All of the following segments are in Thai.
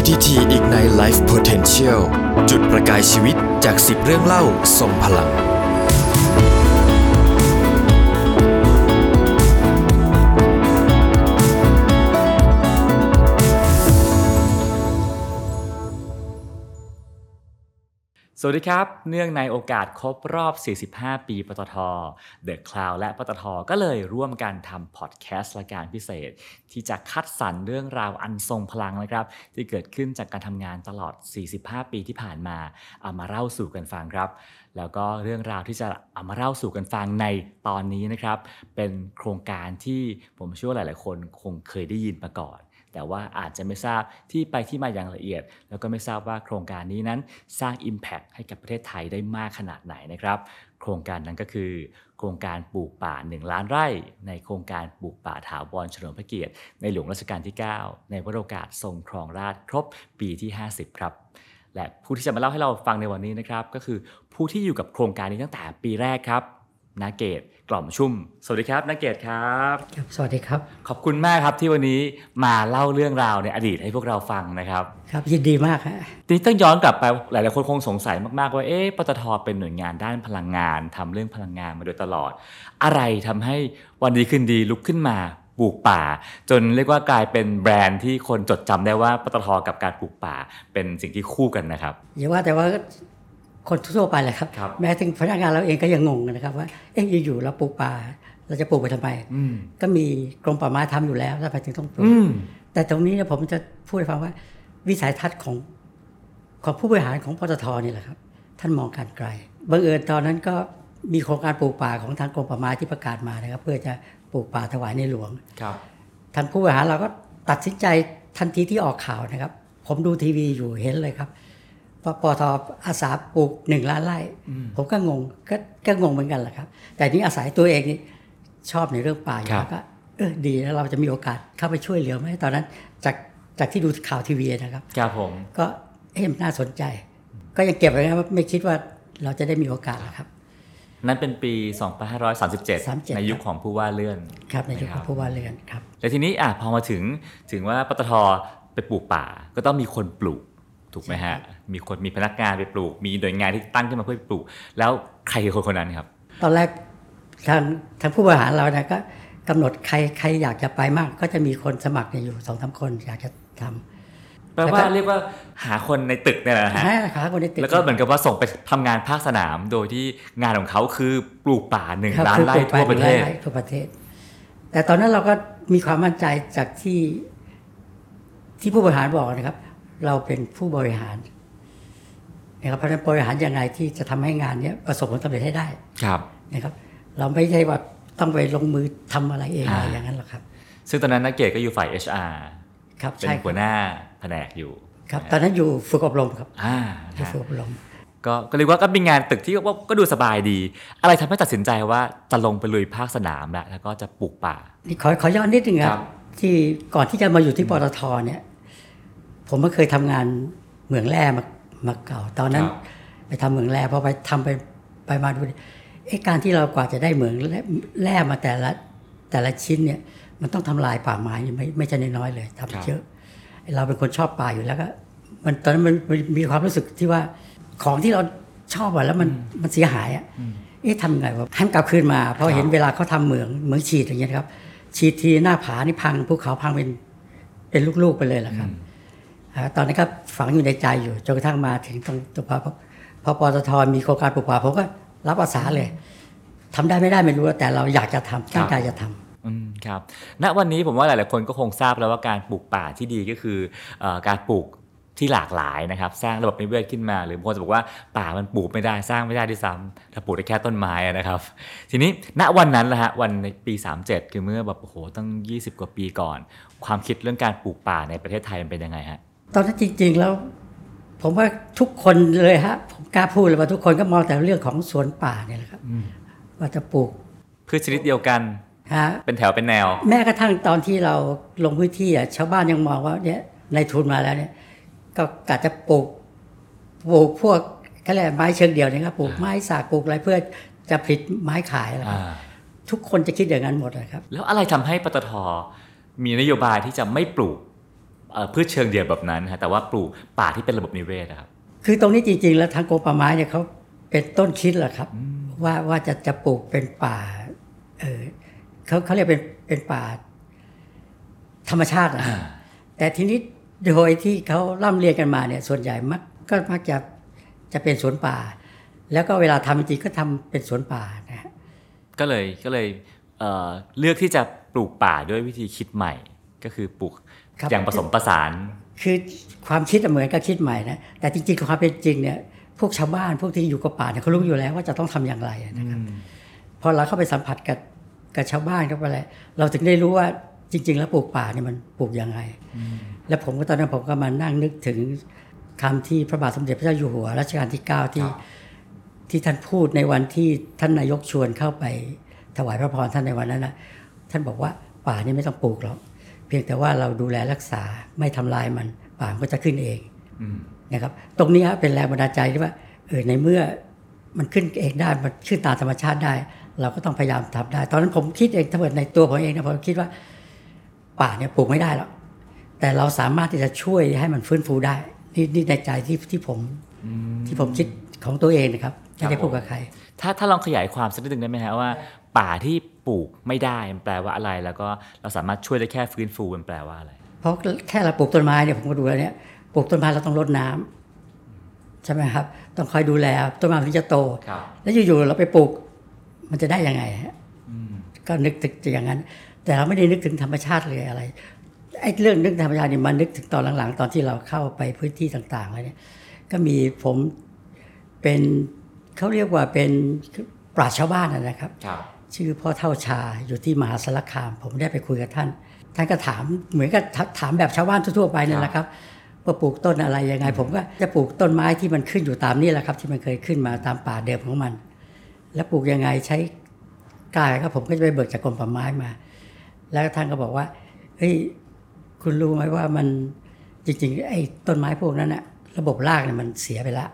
PTT Ignite Life Potential จุดประกายชีวิตจาก 10 เรื่องเล่าทรงพลัง สวัสดีครับ เนื่องในโอกาสครบรอบ 45 ปี ปตท The Cloud และปตท ก็เลยร่วมกันทำพอดแคสต์รายการพิเศษ ที่จะคัดสรรเรื่องราวอันทรงพลังนะครับ ที่เกิดขึ้นจากการทำงานตลอด 45 ปีที่ผ่านมา เอามาเล่าสู่กันฟังครับ แล้วก็เรื่องราวที่จะเอามาเล่าสู่กันฟังในตอนนี้นะครับ เป็นโครงการที่ผมเชื่อว่าหลาย ๆ คนคงเคยได้ยินมาก่อน แต่ว่าอาจจะไม่ทราบที่ไปที่มาอย่างละเอียด แล้วก็ไม่ทราบว่าโครงการนี้นั้นสร้าง Impact ให้กับประเทศไทยได้มากขนาดไหนนะครับ โครงการนั้นก็คือ โครงการปลูกป่า 1 ล้านไร่ ในโครงการปลูกป่าถาวรเฉลิมพระเกียรติ ในหลวงรัชกาลที่ 9 ในวโรกาสทรงครองราชครบปีที่ 50 ครับและผู้ที่จะมาเล่าให้เราฟังในวันนี้นะครับ ก็คือผู้ที่อยู่กับโครงการนี้ตั้งแต่ปีแรกครับ นาเกตกล่อมชุ่ม สวัสดีครับนาเกตครับครับ สวัสดีครับ ขอบคุณมากครับที่วันนี้มาเล่าเรื่องราวในอดีตให้พวกเราฟังนะครับ ครับยินดีมากฮะทีนี้ต้องย้อนกลับไปหลาย ๆ คนคงสงสัยมาก ๆ ว่าเอ๊ะปตทเป็นหน่วยงานด้านพลังงานทำเรื่องพลังงานมาโดยตลอด อะไรทำให้วันดีขึ้นดีลุกขึ้นมาปลูกป่า จนเรียกว่ากลายเป็นแบรนด์ที่คนจดจำได้ว่าปตทกับการปลูกป่า เป็นสิ่งที่คู่กันนะครับอย่าว่าแต่ว่า คนทั่วไปเลยครับครับ แม้ถึงพนักงานเราเองก็ยังงงนะครับ ว่าเอ๊ะอยู่ๆเราปลูกป่าเราจะปลูกไปทำไมอืมก็มีกรมป่าไม้ทำอยู่แล้วแล้วทำไมถึงต้องปลูกอืมแต่ตรงนี้เนี่ยผมจะพูดให้ฟังว่า วิสัยทัศน์ของของผู้บริหารของปตทนี่แหละครับ ท่านมองการไกลบังเอิญตอนนั้นก็มีโครงการปลูกป่าของทางกรมป่าไม้ที่ประกาศมานะครับ เพื่อจะปลูกป่าถวายในหลวงครับทางผู้บริหารเราก็ตัดสินใจทันทีที่ออกข่าวนะครับ ผมดูทีวีอยู่เห็นเลยครับ ว่าปตอาสาปลูกหนึ่งล้านไร่ ผมก็งงก็ก็งงเหมือนกันแหละครับ แต่นี่อาศัยตัวเองนี่ชอบในเรื่องป่าอยู่ครับแล้วก็เออดีแล้วเราจะมีโอกาสเข้าไปช่วยเหลือไหมตอนนั้นจากจากที่ดูข่าวทีวีนะครับครับผมก็เอ๊ะมันน่าสนใจ ก็ยังเก็บไว้นะครับไม่คิดว่าเราจะได้มีโอกาสนะครับ นั่นเป็นปี 2537 37ในยุคของผู้ว่าเลื่อนครับในยุคขะองผู้ว่าเรือนครับแล้วทีนี้อะพอมาถึงถึงว่าปตทไปปลูกป่าก็ต้องมีคนปลูก ถูกไหมฮะ มีคนมีพนักงานไปปลูก มีหน่วยงานที่ตั้งขึ้นมาเพื่อไปปลูก แล้วใครคือคนคนนั้นครับ ตอนแรกทางทางผู้บริหารเราเนี่ยก็กำหนดใครใครอยากจะไปมาก ก็จะมีคนสมัครเนี่ยอยู่สองสามคนอยากจะทแปลว่าเรียกว่าหาคนในตึกเนี่ยแหละำฮะให้ขาคนในตึกแล้วก็เหมือนกับว่าส่งไปทำงานภาคสนาม โดยที่งานของเขาคือปลูกป่าหนึ่งครับล้านคือไร่ปลูกทั่วประเทศไร่ทั่วประเทศ แต่ตอนนั้นเราก็มีความมั่นใจจากที่ที่ผู้บริหารบอกนะครับ เราเป็นผู้บริหารนะครับเพราะฉะนั้นบริหารยังไงที่จะทำให้งานเนี้ยประสบผลสำเร็จให้ได้ครับนะครับ เราไม่ใช่ว่าต้องไปลงมือทำอะไรเองอ่าอะไรอย่างนั้นหรอกครับ ซึ่งตอนนั้นนักเกตก็อยู่ฝ่าย HR ครับเป็นใช่คหัรัวบหน้าแผนกอยู่ครับตอนนั้นอยู่ฝึกอบรมครับอ่าอยู่ฮะฝึกอบรมก็ก็เรียกว่าก็เป็นงานตึกที่ว่าก็ดูสบายดี อะไรทำให้ตัดสินใจว่าจะลงไปลุยภาคสนามแหละแล้วก็จะปลูกป่านี่ขอขอย้อนนิดนึงคครัรับบที่ก่อนที่จะมาอยู่ที่ปตทเนี่ย ผมก็เคยทำงานเหมืองแร่มามาเก่า ตอนนั้นครับไปทำเหมืองแร่พอไปทำไปไปมาดูเอ๊ะการที่เรากว่าจะได้เหมืองแร่แร่มาแต่ละแต่ละชิ้นเนี่ย มันต้องทำลายป่าไม้ไม่ไม่ใช่น้อยๆเลยทำเยอะเราเป็นคนชอบป่าอยู่แล้วก็ มันตอนนั้นมันมันมีความรู้สึกที่ว่าของที่เราชอบอะแล้วมันมันเสียหายอะเอ๊ะทำไงวะให้มันกลับคืนมาเพราะเห็นเวลาเขาทำเหมืองเหมืองฉีดอย่างเงี้ยนะครับ ฉีดทีหน้าผานี่พังภูเขาพังเป็นเป็นลูกๆไปเลยแหละครับอ่า ตอนนั้นก็ฝังอยู่ในใจอยู่จนกระทั่งมาถึงตรงตัวพอพอปตทมีโครงการปลูกป่าผมก็รับอาสาเลยทำได้ไม่ได้ไม่รู้แต่เราอยากจะทำตั้งใจจะทำอืมครับณวันนี้ผมว่าหลาย ๆ คนก็คงทราบแล้วว่าการปลูกป่าที่ดีก็คือเออการปลูกที่หลากหลายนะครับ สร้างระบบนิเวศขึ้นมา หรือบางคนจะบอกว่าป่ามันปลูกไม่ได้สร้างไม่ได้ด้วยซ้ำถ้าปลูกได้แค่ต้นไม้อะนะครับ ทีนี้ณวันนั้นแหละฮะวันในปี 37 คือเมื่อแบบโอ้โหตั้ง 20 กว่าปีก่อน ความคิดเรื่องการปลูกป่าในประเทศไทยมันเป็นยังไงฮะ ตอนนั้นจริง ๆ แล้ว ผมว่าทุกคนเลยฮะ ผมกล้าพูดเลยว่าทุกคนก็มองแต่เรื่องของสวนป่าเนี่ยแหละครับว่าจะปลูกพืชชนิดเดียวกันฮะเป็นแถวเป็นแนว แม้กระทั่งตอนที่เราลงพื้นที่อะชาวบ้านยังมองว่าเนี่ยในทุนมาแล้วเนี่ย ก็กะจะปลูกปลูกพวกก็เรียกไม้เชิงเดียวนะครับปลูกไม้สากปลูกอะไรเพื่อจะผลิตไม้ขายอะไรอ่าทุกคนจะคิดอย่างนั้นหมดนะครับ แล้วอะไรทำให้ปตทมีนโยบายที่จะไม่ปลูกเอ่อ พืชเชิงเดี่ยวแบบนั้นฮะแต่ว่าปลูกป่าที่เป็นระบบนิเวศอะครับคือตรงนี้จริง ๆ แล้วทางกรมป่าไม้เนี่ยเขาเป็นต้นคิดแหละครับ ว่าว่าจะจะปลูกเป็นป่าเออเขาเขาเรียกเป็นเป็นป่า ธรรมชาตินะแต่ทีนี้โดยที่เขาล่ำเรียนกันมาเนี่ยส่วนใหญ่มักก็มักจะจะเป็นสวนป่า แล้วก็เวลาทำจริงๆก็ทำเป็นสวนป่านะฮะก็เลยก็เลยเอ่อเลือกที่จะปลูกป่าด้วยวิธีคิดใหม่ ก็คือปลูกครับ อย่างผสมประสาน คือความคิดอะเหมือนกับคิดใหม่นะแต่จริงๆความเป็นจริงเนี่ยพวกชาวบ้านพวกที่อยู่กับป่าเนี่ยเขารู้อยู่แล้วว่าจะต้องทำอย่างไรนะครับพอเราเข้าไปสัมผัสกับกับชาวบ้านเข้าไปอะไรเราถึงได้รู้ว่าจริง ๆ แล้วปลูกป่าเนี่ยมันปลูกยังไง แล้วผมก็ตอนนั้นผมก็มานั่งนึกถึงคำที่พระบาทสมเด็จพระเจ้าอยู่หัวรัชกาลที่ 9 ที่ที่ท่านพูดในวันที่ท่านนายกชวนเข้าไปถวายพระพรท่านในวันนั้นนะท่านบอกว่าป่านี่ไม่ต้องปลูกหรอก เพียงแต่ว่าเราดูแลรักษาไม่ทำลายมันป่ามันก็จะขึ้นเองนะครับ ตรงนี้ฮะเป็นแรงบันดาลใจที่ว่าเออในเมื่อมันขึ้นเองได้มันขึ้นตามธรรมชาติได้ เราก็ต้องพยายามทำได้ ตอนนั้นผมคิดเองถ้าเกิดในตัวผมเองนะผมคิดว่าป่าเนี่ยปลูกไม่ได้หรอกแต่เราสามารถที่จะช่วยให้มันฟื้นฟูได้ นี่นี่ในใจที่ที่ผมที่ผมคิดของตัวเองนะครับไม่ได้พูดกับใคร ถ้าถ้าลองขยายความสักนิดนึงได้ไหมฮะว่า ป่าที่ ปลูกไม่ได้มันแปลว่าอะไร แล้วก็เราสามารถช่วยได้แค่ฟื้นฟูมันแปลว่าอะไร เพราะแค่เราปลูกต้นไม้เนี่ยผมก็ดูแล้วเนี่ยปลูกต้นไม้เราต้องรดน้ำใช่ไหมครับ ต้องคอยดูแลต้นไม้มันถึงจะโตครับแล้วอยู่ๆเราไปปลูกมันจะได้ยังไงฮะก็นึกถึงอย่างนั้น แต่เราไม่ได้นึกถึงธรรมชาติเลยอะไรไอ้เรื่องนึกธรรมชาตินี่มันนึกถึงตอนหลังๆ ตอนที่เราเข้าไปพื้นที่ต่างๆแล้วเนี่ยก็มีผมเป็นเขาเรียกว่าเป็นปราชญ์ชาวบ้านนะนะครับครับ ชื่อพ่อเท่าชาอยู่ที่มหาสารคาม ผมได้ไปคุยกับท่าน ท่านก็ถามเหมือนกับถามแบบชาวบ้านทั่วๆไปนั่นแหละครับว่าปลูกต้นอะไรยังไง ผมก็จะปลูกต้นไม้ที่มันขึ้นอยู่ตามนี่แหละครับ ที่มันเคยขึ้นมาตามป่าเดิมของมัน แล้วปลูกยังไงใช้กายครับผมก็จะไปเบิกจากกรมป่าไม้มา แล้วท่านก็บอกว่าเฮ้ยคุณรู้ไหมว่ามันจริงๆไอ้ต้นไม้พวกนั้นอะระบบรากเนี่ยมันเสียไปแล้ว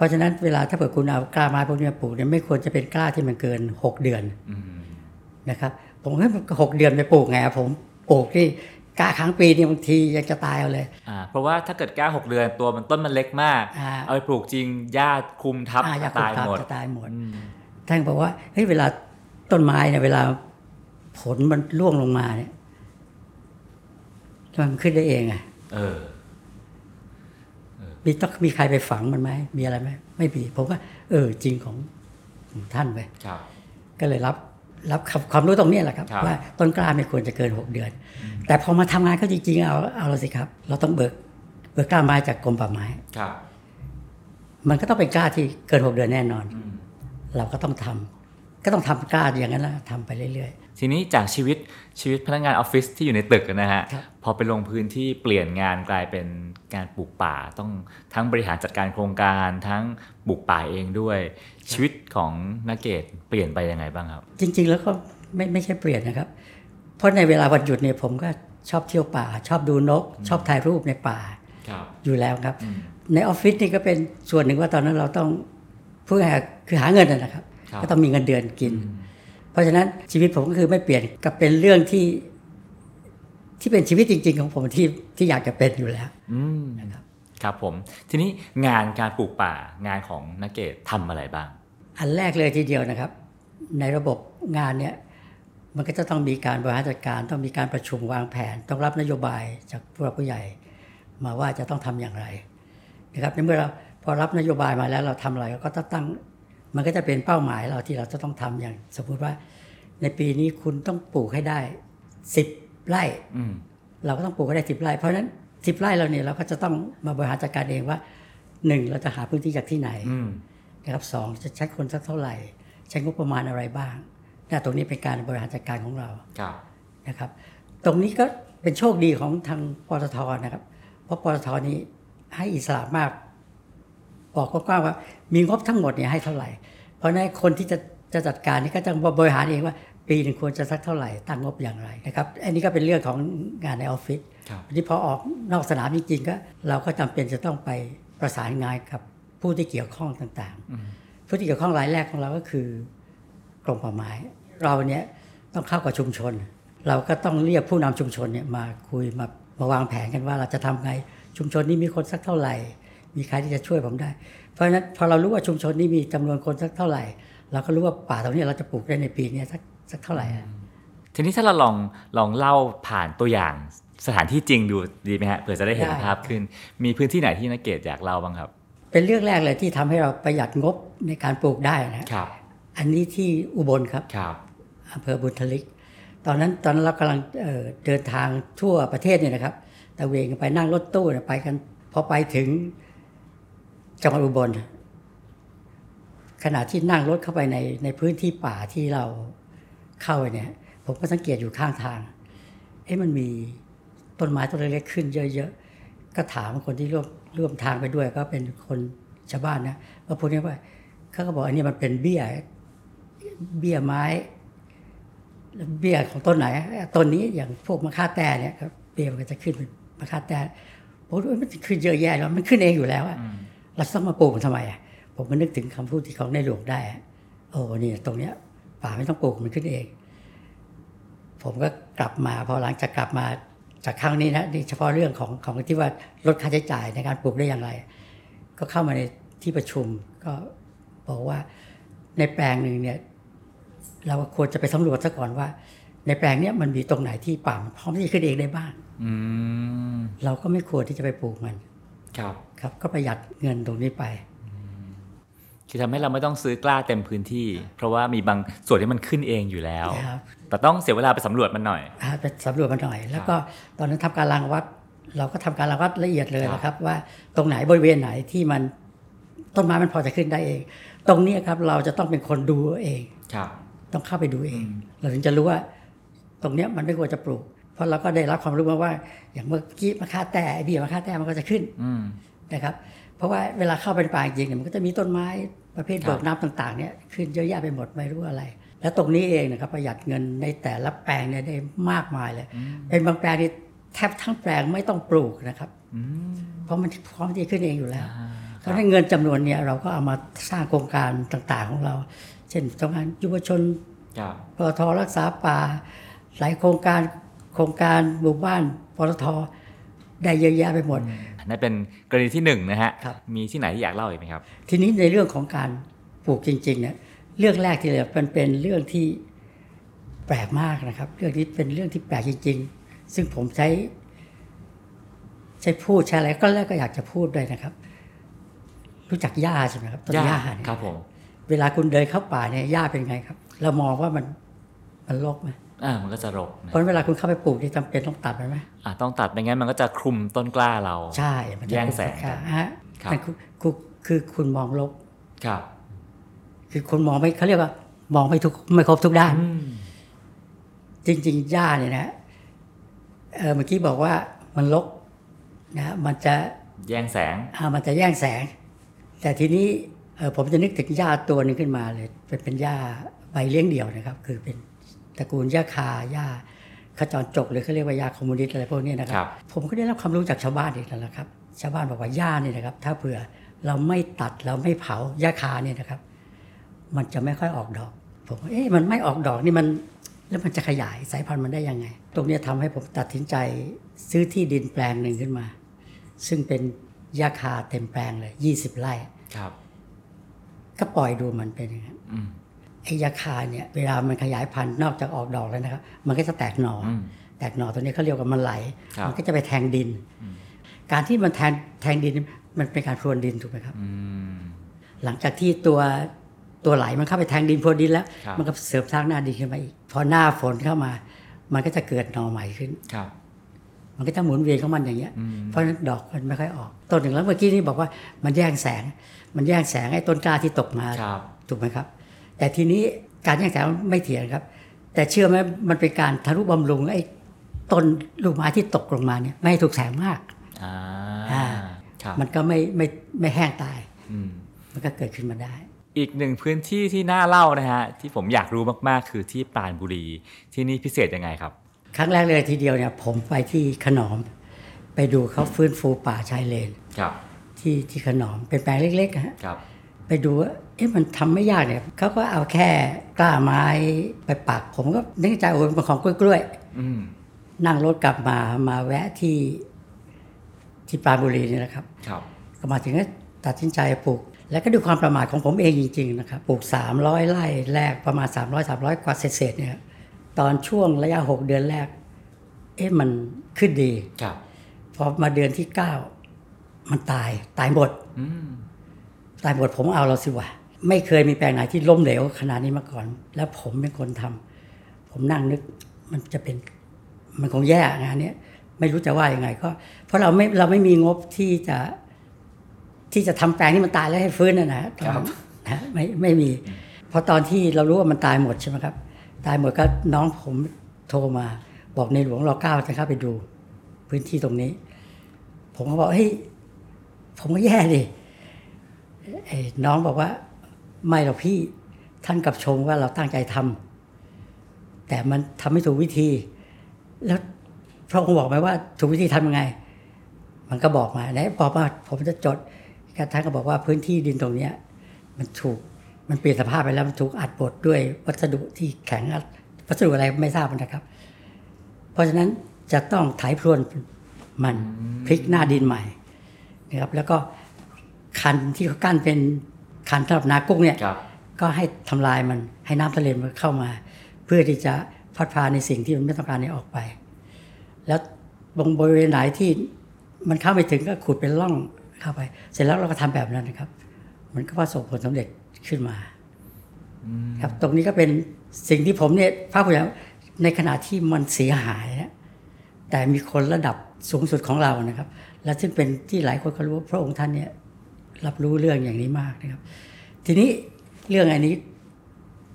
เพราะฉะนั้นเวลาถ้าเกิดคุณเอากล้าไม้พวกนี้มาปลูกเนี่ยไม่ควรจะเป็นกล้าที่มันเกิน 6 เดือนอืมนะครับผมให้หกเดือนไปปลูกไงอะผมปลูกที่กล้าครั้งปีนี่บางทียังจะตายเอาเลยอ่าเพราะว่าถ้าเกิดกล้าหกเดือนตัวมันต้นมันเล็กมากอ่าเอาไปปลูกจริงหญ้าคลุมทับอ่าอยากปลูตากยทับหมดจะตายหมดอืมท่านบอกว่าเฮ้ยเวลาต้นไม้เนี่ยเวลาผลมันร่วงลงมาเนี่ยมันขึ้นได้เองอะเออ มีต้องมีใครไปฝังมันไหมมีอะไรไหมไม่มีผมก็เออจริงของของท่านไปครับก็เลยรับรับคำความรู้ตรงเนี้ยแหละครับครับ ว่าต้นกล้าไม่ควรจะเกินหกเดือน แต่พอมาทำงานก็จริงๆเอาเอาละสิครับ เราต้องเบิกเบิกกล้าไม้จากกรมป่าไม้ครับมันก็ต้องเป็นกล้าที่เกินหกเดือนแน่นอน เราก็ต้องทำ ก็ต้องทำกล้าอย่างนั้นแหละทำไปเรื่อยทีนี้จากชีวิตชีวิตพนักงานออฟฟิศที่อยู่ในตึกนะฮะครับพอไปลงพื้นที่เปลี่ยนงานกลายเป็นการปลูกป่า ต้องทั้งบริหารจัดการโครงการทั้งปลูกป่าเองด้วย ชีวิตของนักเกตเปลี่ยนไปยังไงบ้างครับๆจริง ๆ แล้วก็ไม่ไม่ใช่เปลี่ยนนะครับ เพราะในเวลาวันหยุดเนี่ยผมก็ชอบเที่ยวป่า ชอบดูนก ชอบถ่ายรูปในป่าครับอยู่แล้วครับ ในออฟฟิศนี่ก็เป็นส่วนหนึ่งว่าตอนนั้นเราต้องเพื่อหาคือหาเงินนะนะครับครับ ก็ต้องมีเงินเดือนกิน เพราะฉะนั้นชีวิตผมก็คือไม่เปลี่ยนกับเป็นเรื่องที่ที่เป็นชีวิตจริง ๆ ของผมที่ที่อยากจะเป็นอยู่แล้วอืมครับผมทีนี้งานการปลูกป่างานของนักเกตทำอะไรบ้าง อันแรกเลยทีเดียวนะครับ ในระบบงานเนี่ยมันก็จะต้องมีการบริหารจัดการ ต้องมีการประชุมวางแผน ต้องรับนโยบายจากผู้หลักผู้ใหญ่ มาว่าจะต้องทำอย่างไรนะครับในเมื่อเราพอรับนโยบายมาแล้วเราทำอะไรเราก็ต้องตั้ง มันก็จะเป็นเป้าหมายเราที่เราจะต้องทำอย่างสมมุติว่า ในปีนี้คุณต้องปลูกให้ได้สิบไร่อืมเราก็ต้องปลูกให้ได้สิบไร่เพราะฉะนั้นสิบไร่เราเนี่ยเราก็จะต้องมาบริหารจัดการเองว่าหนึ่งเราจะหาพื้นที่จากที่ไหนอืมนะครับสองจะใช้คนสักเท่าไหร่ ใช้งบประมาณอะไรบ้างนะตรงนี้เป็นการบริหารจัดการของเราครับนะครับ ตรงนี้ก็เป็นโชคดีของทางปตทนะครับ เพราะปตทนี้ให้อิสระมาก บอกกว้างๆว่ามีงบทั้งหมดเนี่ยให้เท่าไหร่ เพราะฉะนั้นคนที่จะจะจัดการนี่ก็จะบริหารเองว่า ปีหนึ่งควรจะสักเท่าไหร่ ตั้งงบอย่างไรนะครับ อันนี้ก็เป็นเรื่องของงานในออฟฟิศครับทีนี้พอออกนอกสนามจริงๆก็เราก็จำเป็นจะต้องไปประสานงานกับผู้ที่เกี่ยวข้องต่างๆ ผู้ที่เกี่ยวข้องรายแรกของเราก็คือกรมป่าไม้ เราเนี่ยต้องเข้ากับชุมชน เราก็ต้องเรียกผู้นำชุมชนเนี่ยมาคุยมามาวางแผนกันว่าเราจะทำไงชุมชนนี้มีคนสักเท่าไหร่ มีใครที่จะช่วยผมได้ เพราะฉะนั้นพอเรารู้ว่าชุมชนนี้มีจำนวนคนสักเท่าไหร่ เราก็รู้ว่าป่าตรงนี้เราจะปลูกได้ในปีนี้สักสักเท่าไหร่อะทีนี้ถ้าเราลองลองเล่าผ่านตัวอย่างสถานที่จริงดูดีไหมฮะเผื่อจะได้เห็นภาพขึ้น มีพื้นที่ไหนที่นักเกตอยากเล่าบ้างครับ เป็นเรื่องแรกเลยที่ทำให้เราประหยัดงบในการปลูกได้นะครับ อันนี้ที่อุบลครับครับอำเภอบุญทลิก ตอนนั้นตอนนั้นเรากำลังเอ่อเดินทางทั่วประเทศเนี่ยนะครับตะเวนกันไปนั่งรถตู้เนี่ยไปกันพอไปถึง จังหวัดอุบล ขณะที่นั่งรถเข้าไปในในพื้นที่ป่าที่เราเข้าไปเนี่ย ผมก็สังเกตอยู่ข้างทาง เอ๊ะมันมีต้นไม้ต้นเล็กๆขึ้นเยอะๆ ก็ถามคนที่ร่วมร่วมทางไปด้วย ก็เป็นคนชาวบ้านนะว่าพวกนี้ว่าเขาก็บอกอันนี้มันเป็นเบี้ย เบี้ยไม้ เบี้ยของต้นไหนต้นนี้อย่างพวกมะค่าแต่เนี่ยเบี้ยมันก็จะขึ้นเป็นมะค่าแต่ผมว่ามันขึ้นเยอะแยะแล้วมันขึ้นเองอยู่แล้วอะ เราต้องมาปลูกมันทำไมอะผมก็นึกถึงคำพูดที่ของในหลวงได้อะโอ้นี่ตรงเนี้ยป่าไม่ต้องปลูกมันขึ้นเอง ผมก็กลับมาพอหลังจากกลับมาจากครั้งนี้นะนี่เฉพาะเรื่องของของที่ว่าลดค่าใช้จ่ายในการปลูกได้อย่างไร ก็เข้ามาในที่ประชุมก็บอกว่าในแปลงหนึ่งเนี่ยเราควรจะไปสำรวจซะก่อนว่า ในแปลงเนี้ยมันมีตรงไหนที่ป่ามันพร้อมที่จะขึ้นเองได้บ้างอืมเราก็ไม่ควรที่จะไปปลูกมัน ครับครับก็ประหยัดเงินตรงนี้ไปคือทำให้เราไม่ต้องซื้อกล้าเต็มพื้นที่ เพราะว่ามีบางส่วนที่มันขึ้นเองอยู่แล้วครับแต่ต้องเสียเวลาไปสำรวจมันหน่อยอ่าไปสำรวจมาหน่อย แล้วก็ตอนนั้นทำการรังวัด เราก็ทำการรังวัดละเอียดเลยครับนะครับ ว่าตรงไหนบริเวณไหนที่มันต้นไม้มันพอจะขึ้นได้เอง ตรงเนี้ยครับเราจะต้องเป็นคนดูเองครับต้องเข้าไปดูเอง เราถึงจะรู้ว่า ตรงเนี้ยมันไม่ควรจะปลูกเพ ราะเราก็ได้รับความรู้มาว่า อย่างเมื่อกี้มะค่าแต่ไอ้เบี้ยมะค่าแต่มันก็จะขึ้นอืมนะครับ เพราะว่าเวลาเข้าไปในป่าจริงๆเนี่ยมันก็จะมีต้นไม้ประเภทครับเบิกน้ำต่างๆเนี่ยขึ้นเยอะแยะไปหมดไม่รู้อะไร แล้วตรงนี้เองนะครับประหยัดเงินในแต่ละแปลงเนี่ยได้มากมายเลย เป็นบางแปลงที่แทบทั้งแปลงไม่ต้องปลูกนะครับอืมเพราะมันพร้อมที่จะขึ้นเองอยู่แล้วอ่าเพราะฉะนั้นเงินจำนวนเนี่ยเราก็เอามาสร้างโครงการต่างๆของเรา เช่นโครงการยุวชนครับปตทรักษาป่าหลายโครงการ โครงการหมู่บ้านปตทได้เยอะแยะไปหมดนั่นเป็นกรณีที่หนึ่งนะฮะ ครับ มีที่ไหนที่อยากเล่าอีกไหมครับ ทีนี้ในเรื่องของการปลูกจริงๆเนี่ยเรื่องแรกที่เลยมันเป็นเรื่องที่แปลกมากนะครับ เรื่องนี้เป็นเรื่องที่แปลกจริง ๆ ซึ่งผมใช้ ใช้พูดใช้อะไรก็แรกก็อยากจะพูดด้วยนะครับ รู้จักหญ้าใช่ไหมครับต้นหญ้าเนี่ยครับผม เวลาคุณเดินเข้าป่าเนี่ยหญ้าเป็นไงครับ เรามองว่ามันมันรกไหม อ่ามันก็จะรกนะเพราะเวลาคุณเข้าไปปลูกนี่จำเป็นต้องตัดมันไหมอ่าต้องตัดไม่งั้นมันก็จะคลุมต้นกล้าเรา ใช่มันจะแย่งแสงค่ะฮะครับมันคือคือคือคุณมองรกครับ คือคุณมองไม่เขาเรียกว่า มองไม่ทุกไม่ครบทุกด้านอืมจริงๆหญ้าเนี่ยนะเออเมื่อกี้บอกว่ามันรกนะฮะมันจะแย่งแสงอ่ามันจะแย่งแสง แต่ทีนี้เออผมจะนึกถึงหญ้าตัวหนึ่งขึ้นมาเลย เป็นเป็นหญ้าใบเลี้ยงเดี่ยวนะครับ คือเป็น ตระกูลหญ้าคาหญ้าขจรจกหรือเขาเรียกว่าหญ้าคอมมูนิสต์อะไรพวกนี้นะคครัรับบผมก็ได้รับความรู้จากชาวบ้านอีกแล้วนะครับ ชาวบ้านบอกว่าหญ้าเนี่ยนะครับ ถ้าเผื่อเราไม่ตัดเราไม่เผาหญ้าคาเนี่ยนะครับ มันจะไม่ค่อยออกดอก ผมว่าเอ๊ะมันไม่ออกดอกนี่มันแล้วมันจะขยายสายพันธุ์มันได้ยังไง ตรงเนี้ยทำให้ผมตัดสินใจซื้อที่ดินแปลงหนึ่งขึ้นมา ซึ่งเป็นหญ้าคาเต็มแปลงเลย20ไร่ครับ ก็ปล่อยดูมันเป็นอย่างนั้นอืม ไอ้ยาคาเนี่ยเวลามันขยายพันธุ์นอกจากออกดอกแล้วนะครับมันก็จะแตกหน่ออมแตกหน่อตัวนี้เขาเรียกว่ามันไหลครับมันก็จะไปแทงดิน การที่มันแทงแทงดินมันเป็นการพรวนดินถูกไหมครับอืมหลังจากที่ตัวตัวไหลมันเข้าไปแทงดินพรวนดินแล้วครับมันก็เสริมสร้างหน้าดินขึ้นมาอีกพอหน้าฝนเข้ามา มันก็จะเกิดหน่อใหม่ขึ้นครับ มันก็จะหมุนเวียนของมันอย่างเงี้ยอืมเพราะฉะนั้นดอกมันไม่ค่อยออกต้นหนึ่งแล้วเมื่อกี้นี่บอกว่ามันแย่งแสง มันแย่งแสงไอ้ต้นกล้าที่ตกมาครับถูกไหมครับ แต่ทีนี้การแย่งแสงไม่เถียงครับ แต่เชื่อไหมมันเป็นการทะลุบำรุงไอ้ต้นลูกไม้ที่ตกลงมาเนี่ยไม่ให้ถูกแสงมากอ่าอ่าครับมันก็ไม่ไม่ไม่แห้งตายอืมมันก็เกิดขึ้นมาได้ อีกหนึ่งพื้นที่ที่น่าเล่านะฮะที่ผมอยากรู้มากๆ คือที่ปราณบุรีที่นี่พิเศษยังไงครับ ครั้งแรกเลยทีเดียวเนี่ย ผมไปที่ขนอม ไปดูเขาฟื้นฟูป่าชายเลนครับ ที่ที่ขนอมเป็นแปลงเล็กๆนะฮะครับ ไปดูว่าเอ๊ะมันทำไม่ยากเนี่ยเขาก็เอาแค่กล้าไม้ไปปัก ผมก็นึกในใจโอ้ยมันของกล้วยอืมๆนั่งรถกลับมามาแวะที่ที่ปราณบุรีนี่แหละครับ ครับก็มาถึงก็ตัดสินใจปลูก แล้วก็ด้วยความประมาทของผมเองจริงๆนะครับปลูก 300ไร่แรกประมาณ 300 300 กว่าเศษๆเนี่ยตอนช่วงระยะ 6 เดือนแรก เอ๊ะมันขึ้นดีครับพอมาเดือนที่ 9 มันตายตายหมดอืม ตายหมดผมเอาเราสิวะไม่เคยมีแปลงไหนที่ล้มเหลวขนาดนี้มาก่อน แล้วผมเป็นคนทำผมนั่งนึกมันจะเป็นมันคงแย่งานเนี้ยไม่รู้จะว่ายังไง ก็ เพราะเราไม่เราไม่มีงบที่จะ ที่จะทำแปลงที่มันตายแล้วให้ฟื้นนะนะตอนนั้นนะไม่ไม่มีพอตอนที่เรารู้ว่ามันตายหมดใช่ไหมครับ ตายหมดก็น้องผมโทรมา บอกในหลวงรอเก้าจะเข้าไปดู พื้นที่ตรงนี้ ผมก็บอกเฮ้ยผมก็แย่ดิไอ้ น้องบอกว่า ไม่หรอกพี่ท่านกับชมว่าเราตั้งใจทำแต่มันทำไม่ถูกวิธี แล้วพระองค์บอกไหมว่า ถูกวิธีทำยังไง มันก็บอกมาแล้วบอกว่าผมจะจดท่านก็บอกว่าพื้นที่ดินตรงเนี้ย มันถูกมันเปลี่ยนสภาพไปแล้วมันถูกอัดบดด้วยวัสดุที่แข็งอัดวัสดุอะไรไม่ทราบนะครับ เพราะฉะนั้นจะต้องไถพรวนมันพลิกหน้าดินใหม่นะครับ แล้วก็ คันที่เขากั้นเป็นคันสำหรับนากุ้งเนี่ยครับก็ให้ทำลายมันให้น้ำทะเลมันเข้ามา เพื่อที่จะพัดพาในสิ่งที่มันไม่ต้องการนี้ออกไป แล้วบงบริเวณไหนที่มันเข้าไม่ถึงก็ขุดเป็นร่องเข้าไป เสร็จแล้วเราก็ทำแบบนั้นนะครับ มันก็ประสบผลสำเร็จขึ้นมาครับตรงนี้ก็เป็นสิ่งที่ผมเนี่ยภาพภูมิใจในขณะที่มันเสียหายนะแต่มีคนระดับสูงสุดของเรานะครับ และซึ่งเป็นที่หลายคนก็รู้ว่าพระองค์ท่านเนี่ย รับรู้เรื่องอย่างนี้มากนะครับ ทีนี้เรื่องอันนี้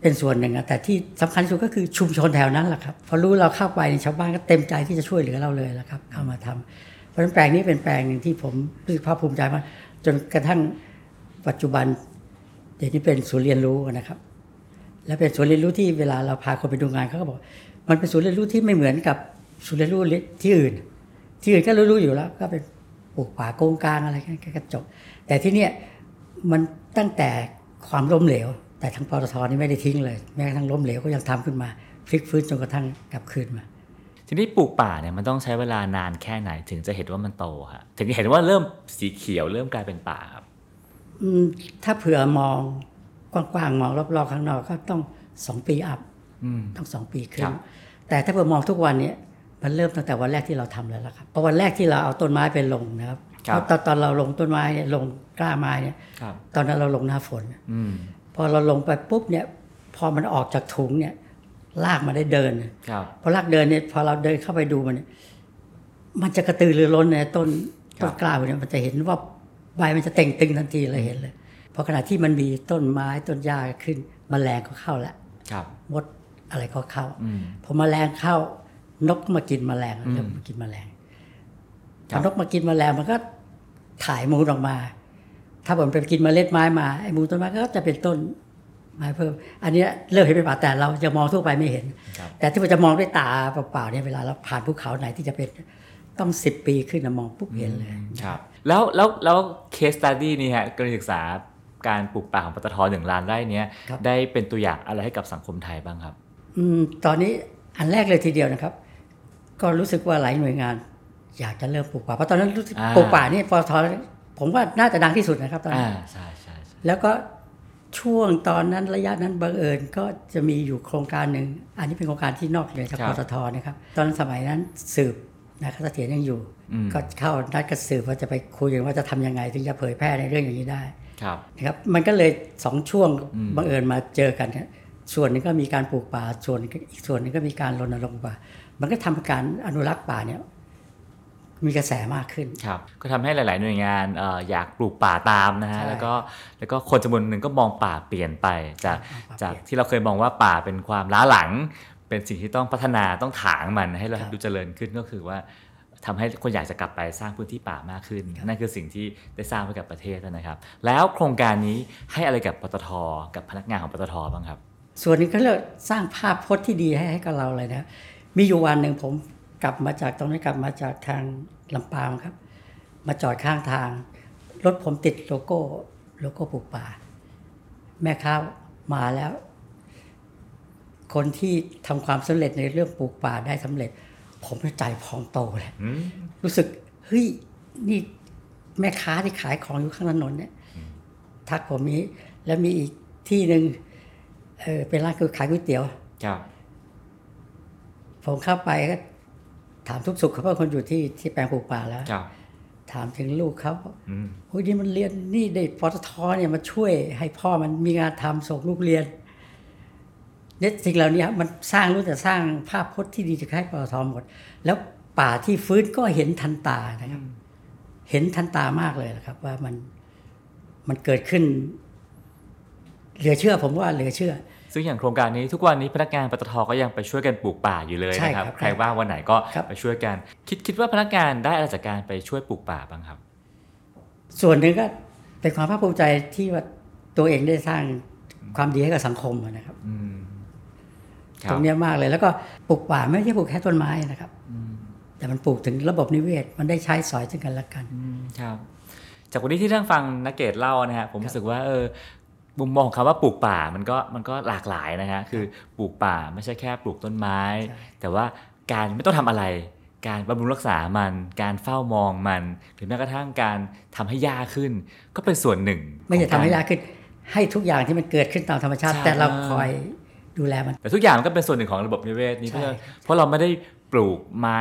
เป็นส่วนหนึ่งอะแต่ที่สำคัญที่สุดก็คือชุมชนแถวนั้นแหละครับพอรู้เราเข้าไปในชาวบ้านก็เต็มใจที่จะช่วยเหลือเราเลยละครับ เข้ามาทำเพราะฉะนั้นแปลงนี้เป็นแปลงหนึ่งที่ผมรู้สึกภาคภูมิใจมากจนกระทั่งปัจจุบันเดี๋ยวนี้เป็นศูนย์เรียนรู้นะครับ และเป็นศูนย์เรียนรู้ที่เวลาเราพาคนไปดูงานเขาก็บอก มันเป็นศูนย์เรียนรู้ที่ไม่เหมือนกับศูนย์เรียนรู้ที่อื่น ที่อื่นก็รู้ๆอยู่แล้ว ก็เป็น ปลูกป่าโกงกลางอะไรกันก็จบ แต่ที่เนี่ยมันตั้งแต่ความล้มเหลว แต่ทางปตทนี่ไม่ได้ทิ้งเลย แม้กระทั่งล้มเหลวก็ยังทำขึ้นมาพลิกฟื้นจนกระทั่งกลับคืนมา ทีนี้ปลูกป่าเนี่ยมันต้องใช้เวลานานแค่ไหนถึงจะเห็นว่ามันโตครับถึงจะเห็นว่าเริ่มสีเขียวเริ่มกลายเป็นป่าครับอืมถ้าเผื่อมองกว้างๆมองรอบๆข้างนอกก็ต้องสองปีอัพอืมต้องสองปีขึ้ครันบแต่ถ้าเผื่อมองทุกวันเนี่ย มันเริ่มตั้งแต่วันแรกที่เราทำแล้วล่ะครับเพราะวันแรกที่เราเอาต้นไม้ไปลงนะครับครับเพราะตอนตอนเราลงต้นไม้เนี่ยลงกล้าไม้เนี่ยครับตอนนั้นเราลงหน้าฝนอืมพอเราลงไปปุ๊บเนี่ยพอมันออกจากถุงเนี่ย ลากมาได้เดินครับพอลากเดินเนี่ยพอเราเดินเข้าไปดูมันเนี่ยมันจะกระตือรือร้นในต้นครับต้นกล้าเนี่ยมันจะเห็นว่าใบมันจะเต่งตึงทันทีเลยเห็นเลยเพราะขณะที่มันมีต้นไม้ต้นหญ้าขึ้นมแมลงก็เข้าแล้วครับมดอะไรก็เข้าอืมพอแมลงเข้า นกมากินแมลงเริ่มมากินแมลงคพรับอนกมากินแมลงมันก็ถ่ายมูลออกมา ถ้าผมไปกินเมล็ดไม้มาไอ้มูลต้นไม้ก็จะเป็นต้นไม้เพิ่ม อันเนี้ยเริ่มเห็นเป็นป่าแต่เราจะมองทั่วไปไม่เห็นครับแต่ที่เราจะมองด้วยตาเปล่าๆเนี่ยเวลาเราผ่านภูเขาไหนที่จะเป็นต้องสิบปีขึ้นนะมองปุ๊บเห็นเลยครับ แล้วแล้วแล้วเคสตัดดี้นี่ฮะกรณีศึกษาการปลูกป่าของปตทหนึ่งล้านไร่เนี้ยครับได้เป็นตัวอย่างอะไรให้กับสังคมไทยบ้างครับ อืมตอนนี้อันแรกเลยทีเดียวนะครับ ก็รู้สึกว่าหลายหน่วยงาน อยากจะเริ่มปลูกป่าเพราะตอนนั้นรู้สึกอ่า ปลูกป่านี่ปตทผมว่าน่าจะดังที่สุดนะครับตอนนั้อ่านใช่ใช่ใช่แล้วก็ช่วงตอนนั้นระยะนั้นบังเอิญก็จะมีอยู่โครงการหนึ่งอันนี้เป็นโครงการที่นอกเหนือจากปตทนะครับตอนนั้นสมัยนั้นสืบนะครับเสถียรยังอยู่ก็เข้านัดกับสืบว่าจะไปคุยกันว่าจะทำยังไงถึงจะเผยแพร่ในเรื่องอย่างนี้ได้ ครับ นะครับมันก็เลยสองช่วงอืมบังเอิญมาเจอกันเนี่ยส่วนหนึงก็มีการปลูกป่าส่วนอีกส่วนหนึงก็มีการรณรงค์ป่า มันก็ทำให้การอนุรักษ์ป่าเนี่ยมีกระแสมากขึ้นครับก็ทำให้หลาย ๆ หน่วยงานเอ่ออยากปลูกป่าตามนะฮะใช่แล้วก็แล้วก็คนจำนวนหนึ่งก็มองป่าเปลี่ยนไป จากมองป่าจากเปลี่ยนที่เราเคยมองว่าป่าเป็นความล้าหลัง เป็นสิ่งที่ต้องพัฒนาต้องถางมันให้เราครับดูเจริญขึ้นก็คือว่าทำให้คนอยากจะกลับไปสร้างพื้นที่ป่ามากขึ้น นั่นคือสิ่งที่ได้สร้างไว้กับประเทศนะครับ แล้วโครงการนี้ให้อะไรกับปตท กับพนักงานของปตทบ้างครับ ส่วนหนึงก็เรียกสร้างภาพพจน์ที่ดีให้ให้กับเราเลยนะ มีอยู่วันหนึ่งผมกลับมาจากตรงนี้กลับมาจากทางลำปางครับ มาจอดข้างทาง รถผมติดโลโก้โลโก้ปลูกป่า แม่ค้ามาแล้ว คนที่ทำความสำเร็จในเรื่องปลูกป่าได้สำเร็จ ผมใจพองโตเลยอืมรู้สึกเฮ้ยนี่แม่ค้าที่ขายของอยู่ข้างถนนเนี่ยทักผมนี้ แล้วมีอีกที่หนึ่งเออเป็นร้านคือขายก๋วยเตี๋ยวครับ ผมเข้าไปก็ถามทุกสุขเขาเป็นคนอยู่ที่ที่แปลงปลูกป่าแล้วครับถามถึงลูกเขาอืมโอ้ยนี่มันเรียนนี่ได้ปตทเนี่ยมาช่วยให้พ่อมันมีงานทำส่งลูกเรียนเนี่ยสิ่งเหล่านี้มันสร้างรู้แต่สร้างภาพพจน์ที่ดีจะให้ปตทหมด แล้วป่าที่ฟื้นก็เห็นทันตานะครับ เห็นทันตามากเลยนะครับ ว่ามันมันเกิดขึ้น เหลือเชื่อผมว่าเหลือเชื่อ ซึ่งอย่างโครงการนี้ทุกวันนี้พนักงานปตทก็ยังไปช่วยกันปลูกป่าอยู่เลยใช่นะครับครับใครว่างวันไหนก็ครับไปช่วยกันคิดคิดว่าพนักงานได้อะไรจากการไปช่วยปลูกป่าบ้างครับ ส่วนหนึ่งก็เป็นความภาคภูมิใจที่ว่าตัวเองได้สร้างความดีให้กับสังคมนะครับอืมคตรัรบงเนี้ยมากเลยแล้วก็ปลูกป่าไม่ใช่ปลูกแค่ต้นไม้นะครับแต่มันปลูกถึงระบบนิเวศ มันได้ใช้สอยซึ่งกันและกันอืมครับ จากวันนี้ที่ท่านฟังนักเกตเล่านะฮะผมรู้สึกว่าเออ มุมมองของคำว่าปลูกป่ามันก็มันก็หลากหลายนะฮะคือปลูกป่าไม่ใช่แค่ปลูกต้นไม้ใช่แต่ว่าการไม่ต้องทำอะไร การบำรุงรักษามัน การเฝ้ามองมัน หรือแม้กระทั่งการทำให้หญ้าขึ้น ก็เป็นส่วนหนึ่ง ไม่ใช่ของทำให้กรยากขึ้น ให้ทุกอย่างที่มันเกิดขึ้นตามธรรมชาติใช่แต่เราคอยดูแลมันแต่ทุกอย่างมันก็เป็นส่วนหนึ่งของระบบนิเวศนี้ใช่เพื่อเพราะเราไม่ได้ปลูกไม้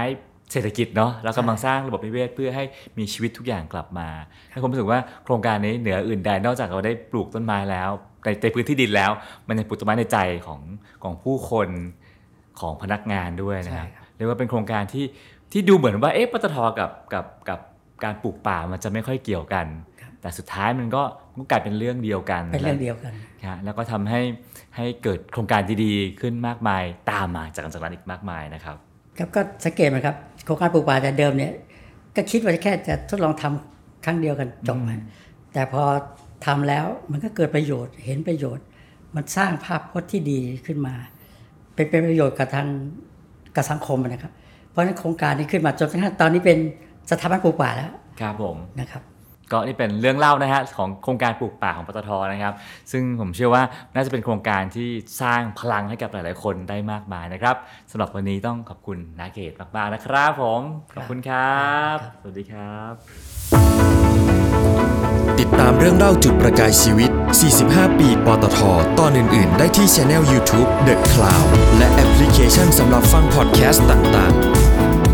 เศรษฐกิจเนาะเรากำลังสร้างระบบนิเวศเพื่อให้มีชีวิตทุกอย่างกลับมาให้ผมรู้สึกว่าโครงการนี้เหนืออื่นใดนอกจากเราได้ปลูกต้นไม้แล้วในในพื้นที่ดินแล้ว มันยังปลูกต้นไม้ในใจของของผู้คนของพนักงานด้วยนะครับใช่ครับเรียกว่าเป็นโครงการที่ที่ดูเหมือนว่าเอ๊ะปตทกับกับกับการปลูกป่ามันจะไม่ค่อยเกี่ยวกัน แต่สุดท้ายมันก็มันก็กลายเป็นเรื่องเดียวกันเป็นเรื่องเดียวกันนะแล้วก็ทำให้ให้เกิดโครงการดีๆขึ้นมากมายตามมาจากจากนั้นอีกมากมายนะครับ ครับก็สังเกตไหมครับโครงการปลูกป่าแต่เดิมเนี่ยก็คิดว่าแค่จะทดลองทำครั้งเดียวกันจบนะแต่พอทำแล้วมันก็เกิดประโยชน์เห็นประโยชน์ มันสร้างภาพพจน์ที่ดีขึ้นมา เป็นเป็นประโยชน์กับทางกับสังคมนะครับ เพราะฉะนั้นโครงการนี้ขึ้นมาจนกระทั่งตอนนี้เป็นสถาบันปลูกป่าแล้วครับผมนะครับ ก็นี่เป็นเรื่องเล่านะฮะของโครงการปลูกป่าของปตทนะครับ ซึ่งผมเชื่อว่าน่าจะเป็นโครงการที่สร้างพลังให้กับหลาย ๆ คนได้มากมายนะครับสำหรับวันนี้ต้องขอบคุณนาเกตมาก ๆ นะครับผม ขอบคุณครับครับสวัสดีครับ ติดตามเรื่องเล่าจุดประกายชีวิต 45 ปีปตทตอนอื่น ๆ ได้ที่ channel YouTube The Cloud และแอปพลิเคชันสำหรับฟังพอดแคสต์ต่าง ๆ